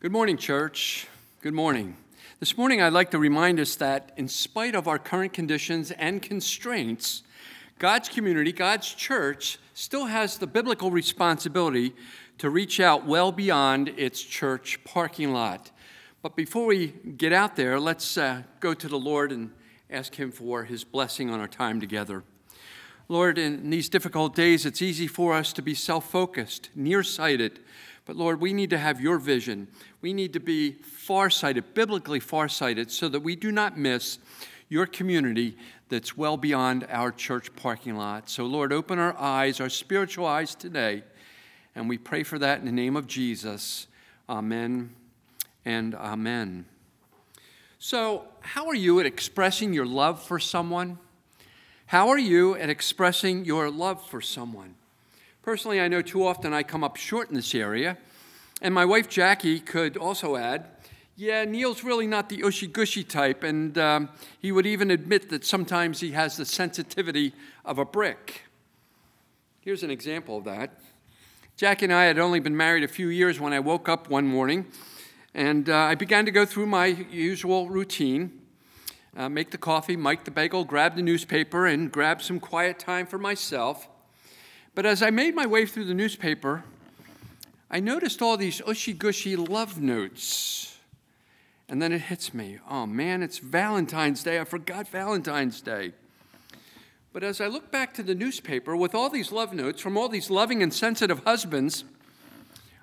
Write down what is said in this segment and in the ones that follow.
Good morning, church. Good morning. This morning, I'd like to remind us that in spite of our current conditions and constraints, God's community, God's church, still has the biblical responsibility to reach out well beyond its church parking lot. But before we get out there, let's uh, go to the Lord and ask Him for His blessing on our time together. Lord, in these difficult days, it's easy for us to be self focused, nearsighted. But Lord, we need to have your vision. We need to be farsighted, biblically farsighted, so that we do not miss your community that's well beyond our church parking lot. So, Lord, open our eyes, our spiritual eyes today. And we pray for that in the name of Jesus. Amen and amen. So, how are you at expressing your love for someone? How are you at expressing your love for someone? Personally, I know too often I come up short in this area, and my wife Jackie could also add, yeah, Neil's really not the ushy gushy type, and um, he would even admit that sometimes he has the sensitivity of a brick. Here's an example of that. Jackie and I had only been married a few years when I woke up one morning, and uh, I began to go through my usual routine uh, make the coffee, Mike the bagel, grab the newspaper, and grab some quiet time for myself. But as I made my way through the newspaper, I noticed all these ushy gushy love notes. And then it hits me oh man, it's Valentine's Day. I forgot Valentine's Day. But as I look back to the newspaper with all these love notes from all these loving and sensitive husbands,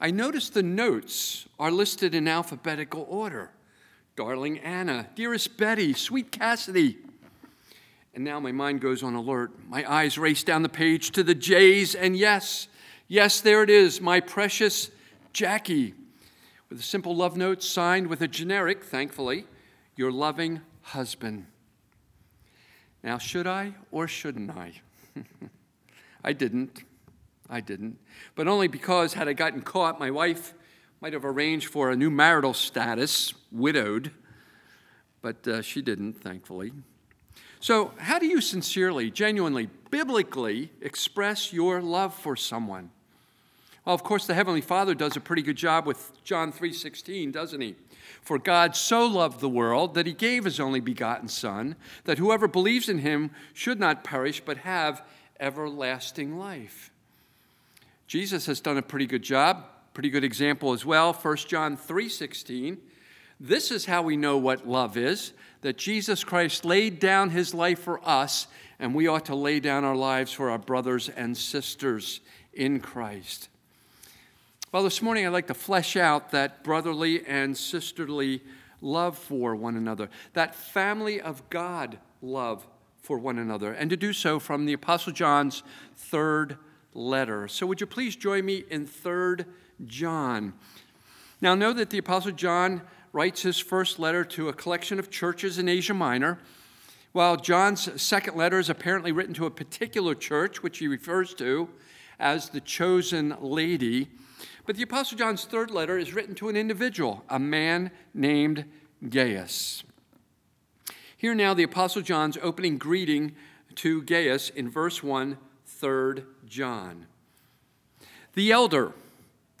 I notice the notes are listed in alphabetical order darling Anna, dearest Betty, sweet Cassidy. And now my mind goes on alert. My eyes race down the page to the J's, and yes, yes, there it is, my precious Jackie, with a simple love note signed with a generic, thankfully, your loving husband. Now, should I or shouldn't I? I didn't. I didn't. But only because, had I gotten caught, my wife might have arranged for a new marital status, widowed, but uh, she didn't, thankfully. So, how do you sincerely, genuinely, biblically express your love for someone? Well, of course, the heavenly Father does a pretty good job with John 3:16, doesn't he? For God so loved the world that he gave his only begotten son, that whoever believes in him should not perish but have everlasting life. Jesus has done a pretty good job pretty good example as well 1 john 3.16 this is how we know what love is that jesus christ laid down his life for us and we ought to lay down our lives for our brothers and sisters in christ well this morning i'd like to flesh out that brotherly and sisterly love for one another that family of god love for one another and to do so from the apostle john's third letter so would you please join me in third John. Now, know that the Apostle John writes his first letter to a collection of churches in Asia Minor, while John's second letter is apparently written to a particular church, which he refers to as the chosen lady. But the Apostle John's third letter is written to an individual, a man named Gaius. Here now, the Apostle John's opening greeting to Gaius in verse 1, 3rd John. The elder,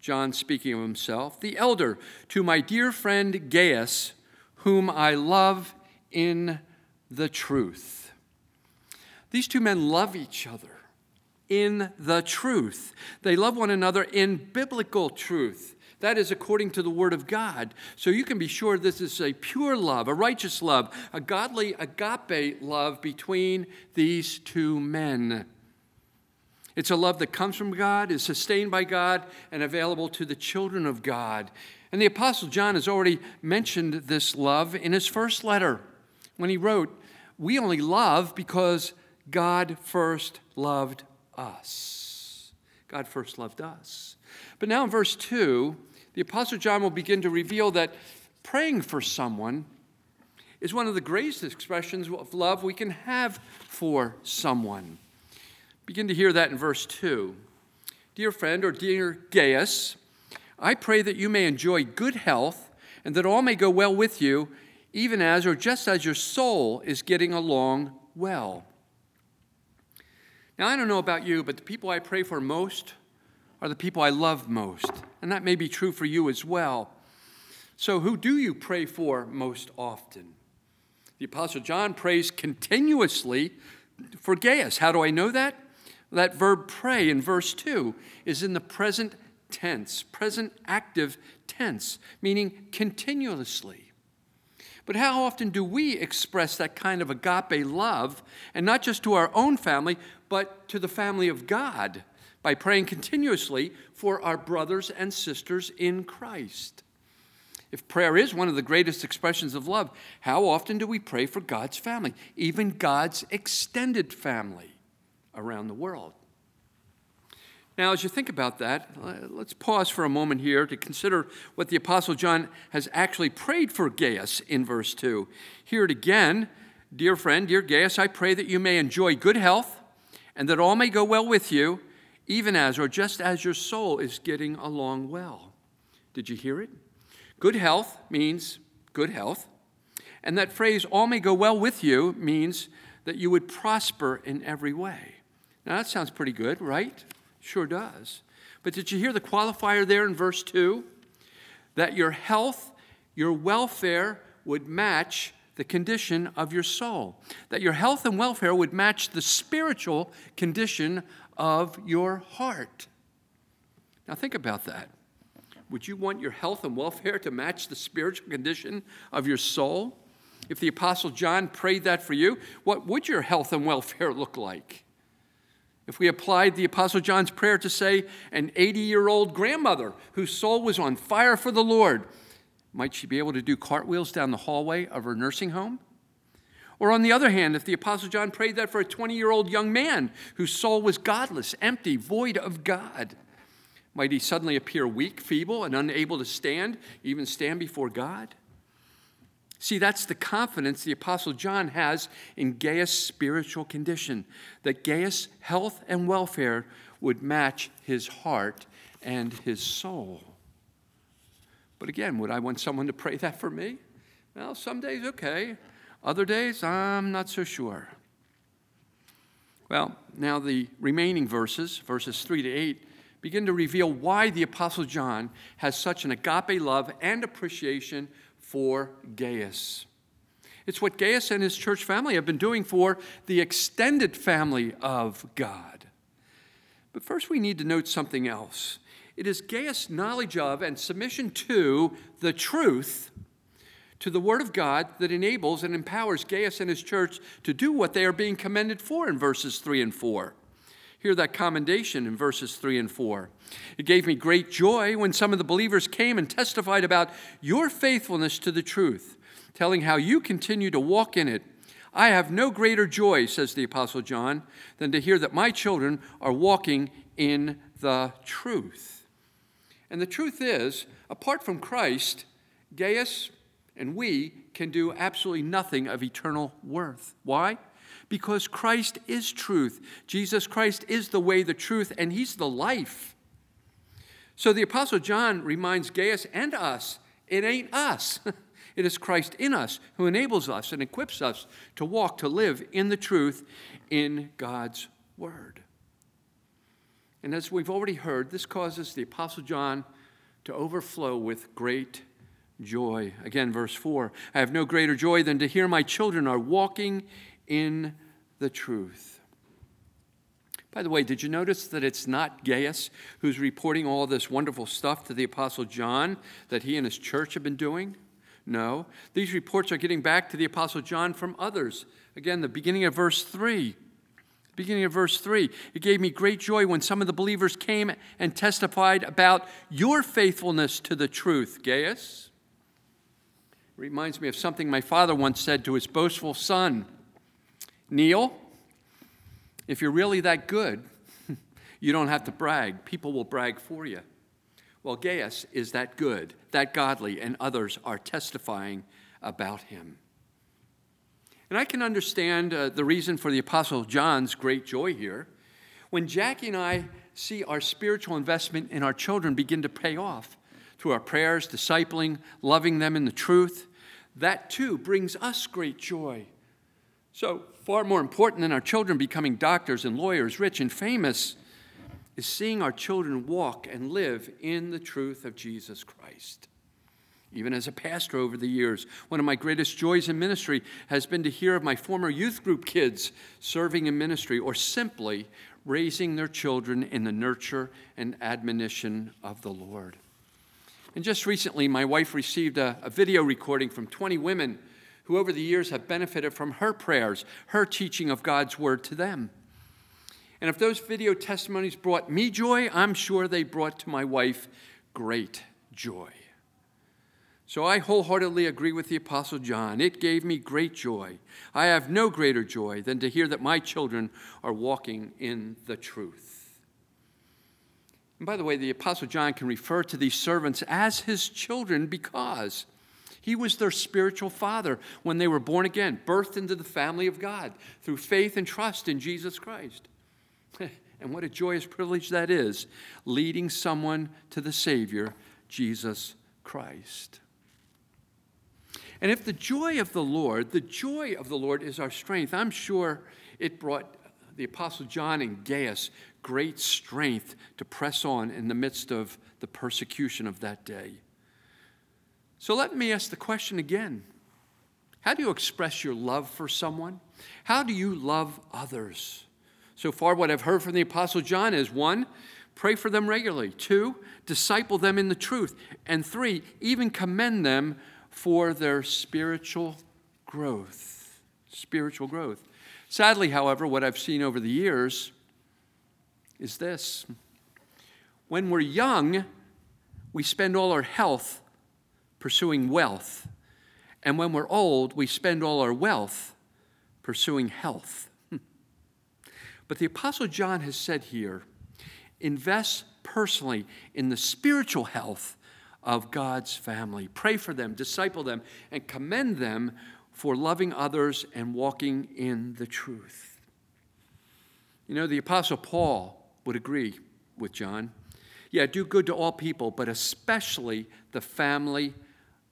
John speaking of himself, the elder, to my dear friend Gaius, whom I love in the truth. These two men love each other in the truth. They love one another in biblical truth. That is according to the Word of God. So you can be sure this is a pure love, a righteous love, a godly agape love between these two men. It's a love that comes from God, is sustained by God, and available to the children of God. And the Apostle John has already mentioned this love in his first letter when he wrote, We only love because God first loved us. God first loved us. But now in verse 2, the Apostle John will begin to reveal that praying for someone is one of the greatest expressions of love we can have for someone. Begin to hear that in verse 2. Dear friend or dear Gaius, I pray that you may enjoy good health and that all may go well with you, even as or just as your soul is getting along well. Now, I don't know about you, but the people I pray for most are the people I love most. And that may be true for you as well. So, who do you pray for most often? The Apostle John prays continuously for Gaius. How do I know that? That verb pray in verse 2 is in the present tense, present active tense, meaning continuously. But how often do we express that kind of agape love, and not just to our own family, but to the family of God, by praying continuously for our brothers and sisters in Christ? If prayer is one of the greatest expressions of love, how often do we pray for God's family, even God's extended family around the world? Now, as you think about that, let's pause for a moment here to consider what the Apostle John has actually prayed for Gaius in verse 2. Hear it again. Dear friend, dear Gaius, I pray that you may enjoy good health and that all may go well with you, even as or just as your soul is getting along well. Did you hear it? Good health means good health. And that phrase, all may go well with you, means that you would prosper in every way. Now, that sounds pretty good, right? Sure does. But did you hear the qualifier there in verse 2? That your health, your welfare would match the condition of your soul. That your health and welfare would match the spiritual condition of your heart. Now, think about that. Would you want your health and welfare to match the spiritual condition of your soul? If the Apostle John prayed that for you, what would your health and welfare look like? If we applied the Apostle John's prayer to, say, an 80 year old grandmother whose soul was on fire for the Lord, might she be able to do cartwheels down the hallway of her nursing home? Or on the other hand, if the Apostle John prayed that for a 20 year old young man whose soul was godless, empty, void of God, might he suddenly appear weak, feeble, and unable to stand, even stand before God? See, that's the confidence the Apostle John has in Gaius' spiritual condition, that Gaius' health and welfare would match his heart and his soul. But again, would I want someone to pray that for me? Well, some days, okay. Other days, I'm not so sure. Well, now the remaining verses, verses 3 to 8, begin to reveal why the Apostle John has such an agape love and appreciation for Gaius. It's what Gaius and his church family have been doing for the extended family of God. But first, we need to note something else. It is Gaius' knowledge of and submission to the truth, to the Word of God, that enables and empowers Gaius and his church to do what they are being commended for in verses 3 and 4. Hear that commendation in verses 3 and 4. It gave me great joy when some of the believers came and testified about your faithfulness to the truth, telling how you continue to walk in it. I have no greater joy, says the Apostle John, than to hear that my children are walking in the truth. And the truth is, apart from Christ, Gaius and we can do absolutely nothing of eternal worth. Why? Because Christ is truth. Jesus Christ is the way, the truth, and He's the life. So the Apostle John reminds Gaius and us it ain't us. It is Christ in us who enables us and equips us to walk, to live in the truth in God's Word. And as we've already heard, this causes the Apostle John to overflow with great joy. Again, verse 4 I have no greater joy than to hear my children are walking in the truth. By the way, did you notice that it's not Gaius who's reporting all this wonderful stuff to the Apostle John that he and his church have been doing? No. These reports are getting back to the Apostle John from others. Again, the beginning of verse 3. Beginning of verse 3. It gave me great joy when some of the believers came and testified about your faithfulness to the truth, Gaius. Reminds me of something my father once said to his boastful son. Neil, if you're really that good, you don't have to brag. People will brag for you. Well, Gaius is that good, that godly, and others are testifying about him. And I can understand uh, the reason for the Apostle John's great joy here. When Jackie and I see our spiritual investment in our children begin to pay off through our prayers, discipling, loving them in the truth, that too brings us great joy. So, far more important than our children becoming doctors and lawyers, rich and famous, is seeing our children walk and live in the truth of Jesus Christ. even as a pastor over the years. One of my greatest joys in ministry has been to hear of my former youth group kids serving in ministry or simply raising their children in the nurture and admonition of the Lord. And just recently, my wife received a, a, video recording from 20 women who, over the years, have benefited from her prayers, her teaching of God's word to them. And if those video testimonies brought me joy, I'm sure they brought to my wife great joy. So I wholeheartedly agree with the Apostle John. It gave me great joy. I have no greater joy than to hear that my children are walking in the truth. And by the way, the Apostle John can refer to these servants as his children because he was their spiritual father when they were born again, birthed into the family of God through faith and trust in Jesus Christ. and what a joyous privilege that is, leading someone to the Savior, Jesus Christ. And if the joy of the Lord, the joy of the Lord is our strength, I'm sure it brought the Apostle John and Gaius great strength to press on in the midst of the persecution of that day. So let me ask the question again How do you express your love for someone? How do you love others? So far, what I've heard from the Apostle John is one, pray for them regularly, two, disciple them in the truth, and three, even commend them for their spiritual growth. Spiritual growth. Sadly, however, what I've seen over the years is this when we're young, we spend all our health pursuing wealth. And when we're old, we spend all our wealth pursuing health. Hmm. But the Apostle John has said here invest personally in the spiritual health of God's family. Pray for them, disciple them, and commend them for loving others and walking in the truth. You know, the Apostle Paul would agree with John. Yeah, do good to all people, but especially the family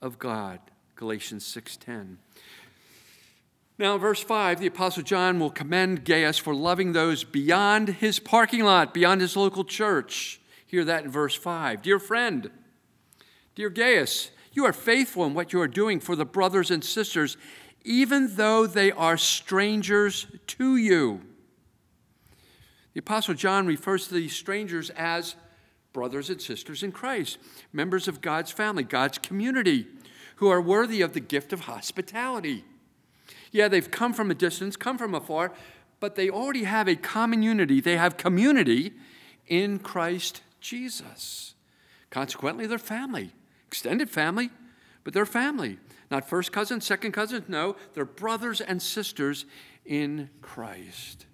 of God. Galatians 6:10. Now, verse 5, the Apostle John will commend Gaius for loving those beyond his parking lot, beyond his local church. Hear that in verse 5. Dear friend, Dear Gaius, you are faithful in what you are doing for the brothers and sisters, even though they are strangers to you. The Apostle John refers to these strangers as brothers and sisters in Christ, members of God's family, God's community, who are worthy of the gift of hospitality. Yeah, they've come from a distance, come from afar, but they already have a common unity. They have community in Christ Jesus. Consequently, they're family extended family, but they're family. Not first cousins, second cousins, no, they're brothers and sisters in Christ.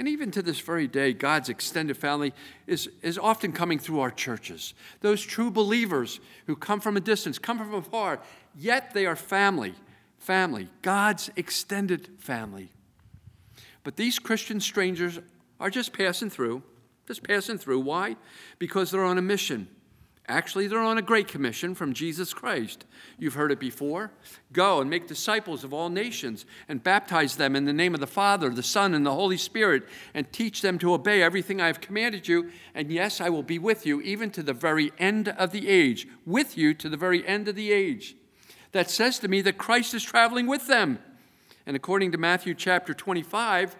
And even to this very day, God's extended family is, is often coming through our churches. Those true believers who come from a distance, come from afar, yet they are family, family, God's extended family. But these Christian strangers are just passing through, just passing through. Why? Because they're on a mission. Actually, they're on a great commission from Jesus Christ. You've heard it before. Go and make disciples of all nations and baptize them in the name of the Father, the Son, and the Holy Spirit, and teach them to obey everything I have commanded you. And yes, I will be with you even to the very end of the age, with you to the very end of the age. That says to me that Christ is traveling with them. And according to Matthew chapter 25,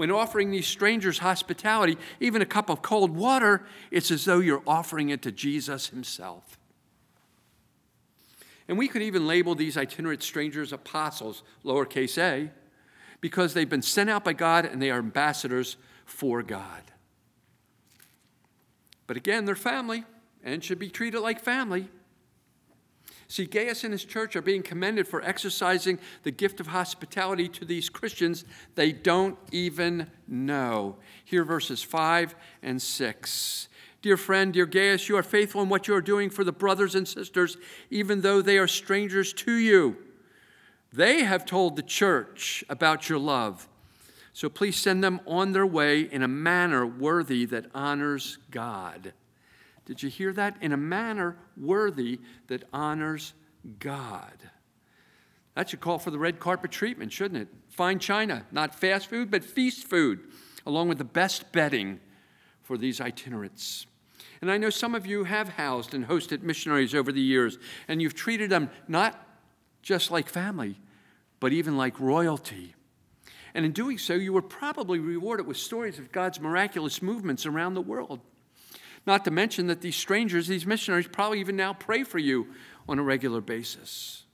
when offering these strangers hospitality, even a cup of cold water, it's as though you're offering it to Jesus himself. And we could even label these itinerant strangers apostles, lowercase a, because they've been sent out by God and they are ambassadors for God. But again, they're family and should be treated like family. See, Gaius and his church are being commended for exercising the gift of hospitality to these Christians they don't even know. Here, verses 5 and 6. Dear friend, dear Gaius, you are faithful in what you are doing for the brothers and sisters, even though they are strangers to you. They have told the church about your love. So please send them on their way in a manner worthy that honors God. Did you hear that? In a manner worthy that honors God. That should call for the red carpet treatment, shouldn't it? Fine china, not fast food, but feast food, along with the best bedding for these itinerants. And I know some of you have housed and hosted missionaries over the years, and you've treated them not just like family, but even like royalty. And in doing so, you were probably rewarded with stories of God's miraculous movements around the world. Not to mention that these strangers, these missionaries, probably even now pray for you on a regular basis.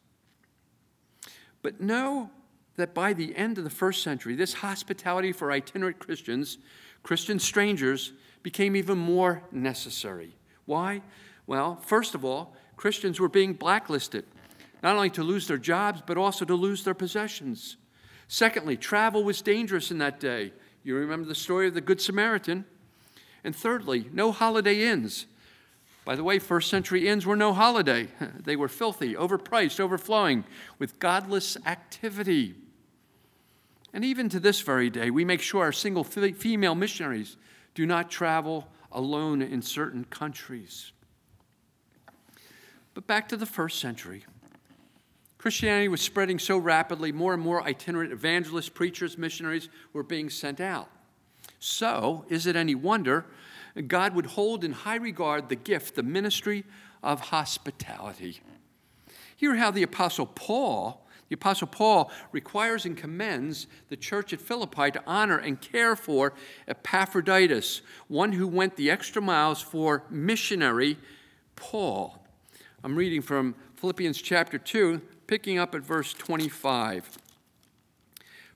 But know that by the end of the first century, this hospitality for itinerant Christians, Christian strangers, became even more necessary. Why? Well, first of all, Christians were being blacklisted, not only to lose their jobs, but also to lose their possessions. Secondly, travel was dangerous in that day. You remember the story of the Good Samaritan. And thirdly, no holiday inns. By the way, first century inns were no holiday. They were filthy, overpriced, overflowing with godless activity. And even to this very day, we make sure our single female missionaries do not travel alone in certain countries. But back to the first century. Christianity was spreading so rapidly, more and more itinerant evangelists, preachers, missionaries were being sent out. So, is it any wonder God would hold in high regard the gift, the ministry of hospitality? Hear how the Apostle Paul the Apostle Paul requires and commends the church at Philippi to honor and care for Epaphroditus, one who went the extra miles for missionary Paul. I'm reading from Philippians chapter 2, picking up at verse 25.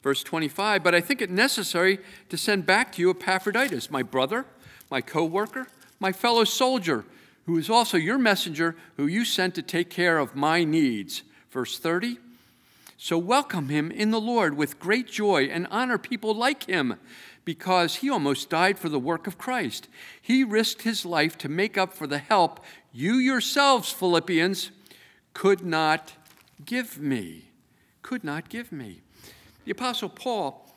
Verse 25, but I think it necessary to send back to you Epaphroditus, my brother, my co worker, my fellow soldier, who is also your messenger, who you sent to take care of my needs. Verse 30, so welcome him in the Lord with great joy and honor people like him because he almost died for the work of Christ. He risked his life to make up for the help you yourselves, Philippians, could not give me. Could not give me. The Apostle Paul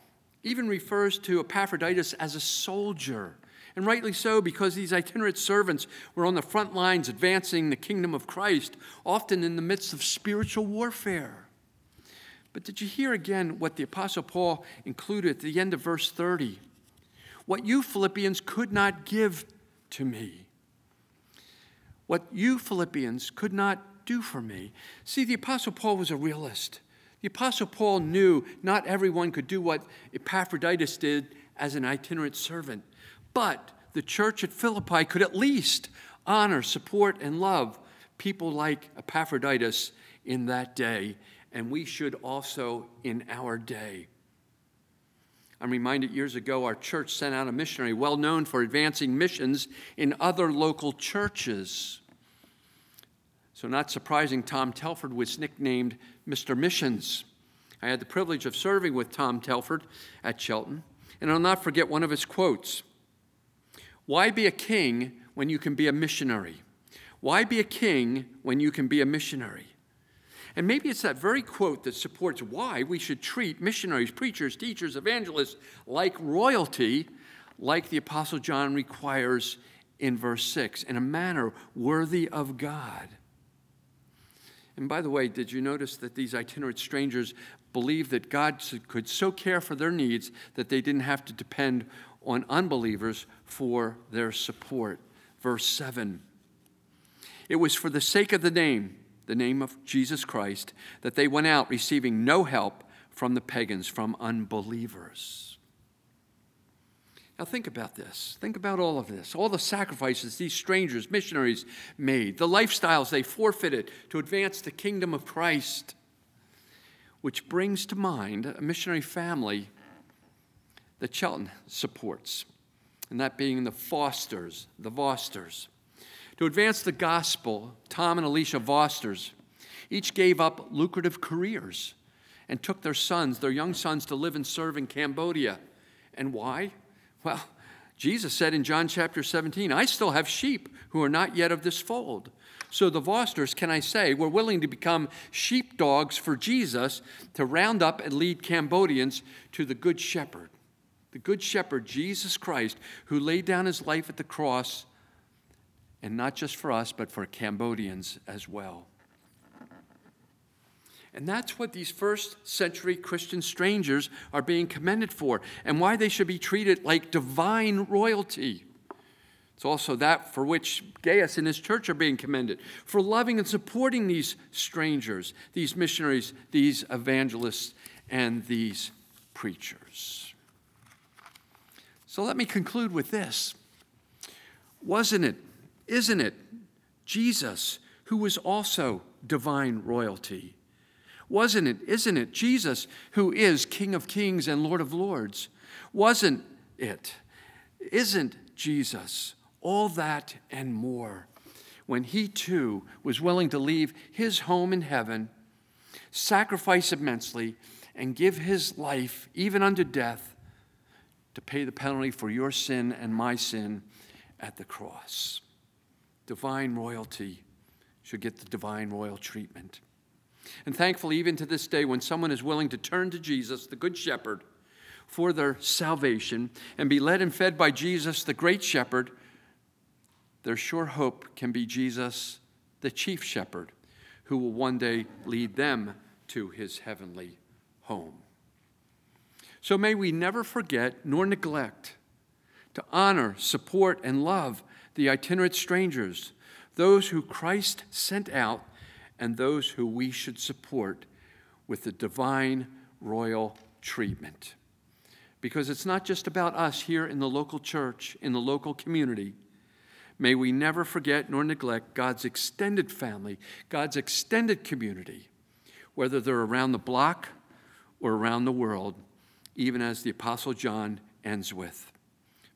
even refers to Epaphroditus as a soldier. And rightly so, because these itinerant servants were on the front lines advancing the kingdom of Christ, often in the midst of spiritual warfare. But did you hear again what the Apostle Paul included at the end of verse 30? What you Philippians could not give to me. What you Philippians could not do for me? See, the Apostle Paul was a realist. The Apostle Paul knew not everyone could do what Epaphroditus did as an itinerant servant, but the church at Philippi could at least honor, support, and love people like Epaphroditus in that day, and we should also in our day. I'm reminded years ago, our church sent out a missionary well known for advancing missions in other local churches. So, not surprising, Tom Telford was nicknamed Mr. Missions. I had the privilege of serving with Tom Telford at Shelton, and I'll not forget one of his quotes Why be a king when you can be a missionary? Why be a king when you can be a missionary? And maybe it's that very quote that supports why we should treat missionaries, preachers, teachers, evangelists like royalty, like the Apostle John requires in verse 6, in a manner worthy of God. And by the way, did you notice that these itinerant strangers believed that God could so care for their needs that they didn't have to depend on unbelievers for their support? Verse 7 It was for the sake of the name, the name of Jesus Christ, that they went out receiving no help from the pagans, from unbelievers. Now, think about this. Think about all of this. All the sacrifices these strangers, missionaries made, the lifestyles they forfeited to advance the kingdom of Christ, which brings to mind a missionary family that Shelton supports, and that being the Fosters, the Vosters. To advance the gospel, Tom and Alicia Vosters each gave up lucrative careers and took their sons, their young sons, to live and serve in Cambodia. And why? Well, Jesus said in John chapter 17, I still have sheep who are not yet of this fold. So the Vosters, can I say, were willing to become sheepdogs for Jesus to round up and lead Cambodians to the Good Shepherd. The Good Shepherd, Jesus Christ, who laid down his life at the cross, and not just for us, but for Cambodians as well. And that's what these first century Christian strangers are being commended for, and why they should be treated like divine royalty. It's also that for which Gaius and his church are being commended for loving and supporting these strangers, these missionaries, these evangelists, and these preachers. So let me conclude with this. Wasn't it, isn't it, Jesus who was also divine royalty? Wasn't it, isn't it, Jesus who is King of kings and Lord of lords? Wasn't it, isn't Jesus all that and more when he too was willing to leave his home in heaven, sacrifice immensely, and give his life, even unto death, to pay the penalty for your sin and my sin at the cross. Divine royalty should get the divine royal treatment. And thankfully, even to this day, when someone is willing to turn to Jesus, the Good Shepherd, for their salvation and be led and fed by Jesus, the Great Shepherd, their sure hope can be Jesus, the Chief Shepherd, who will one day lead them to his heavenly home. So may we never forget nor neglect to honor, support, and love the itinerant strangers, those who Christ sent out, and those who we should support with the divine royal treatment. Because it's not just about us here in the local church, in the local community. May we never forget nor neglect God's extended family, God's extended community, whether they're around the block or around the world, even as the Apostle John ends with.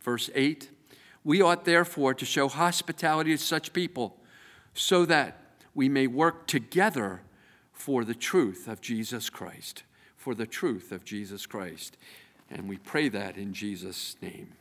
Verse 8 We ought therefore to show hospitality to such people so that we may work together for the truth of Jesus Christ. For the truth of Jesus Christ. And we pray that in Jesus' name.